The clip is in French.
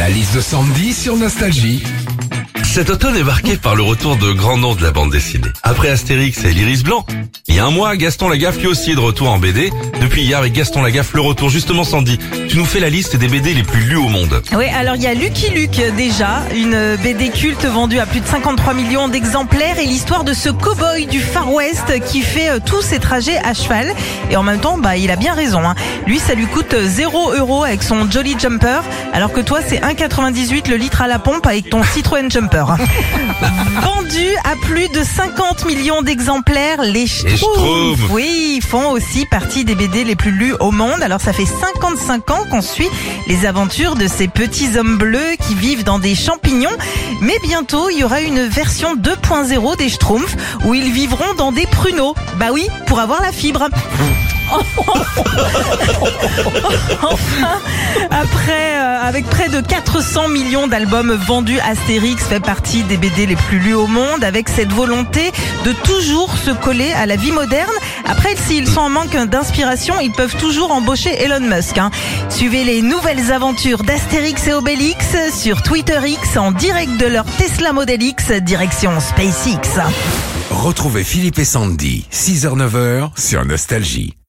La liste de Sandy sur Nostalgie. Cet automne est marqué par le retour de grands noms de la bande dessinée. Après Astérix et l'Iris Blanc, il y a un mois, Gaston Lagaffe lui aussi est de retour en BD. Depuis hier, avec Gaston Lagaffe, le retour. Justement, Sandy, tu nous fais la liste des BD les plus lus au monde. Oui, alors il y a Lucky Luke déjà, une BD culte vendue à plus de 53 millions d'exemplaires et l'histoire de ce cow-boy du Far West qui fait euh, tous ses trajets à cheval. Et en même temps, bah, il a bien raison. hein. Lui, ça lui coûte 0 euros avec son Jolly Jumper, alors que toi, c'est 1,98 le litre à la pompe avec ton Citroën Jumper. Vendu à plus de 50 millions d'exemplaires, les Schtroumpfs, Schtroumpfs. oui, font aussi partie des BD les plus lus au monde. Alors ça fait 55 ans qu'on suit les aventures de ces petits hommes bleus qui vivent dans des champignons. Mais bientôt, il y aura une version 2.0 des Schtroumpfs où ils vivront dans des pruneaux. Bah oui, pour avoir la fibre. Enfin, après, euh, avec près de 400 millions d'albums vendus, Astérix fait partie des BD les plus lus au monde, avec cette volonté de toujours se coller à la vie moderne. Après, s'ils sont en manque d'inspiration, ils peuvent toujours embaucher Elon Musk. hein. Suivez les nouvelles aventures d'Astérix et Obélix sur Twitter X en direct de leur Tesla Model X direction SpaceX. Retrouvez Philippe et Sandy, 6h-9h sur Nostalgie.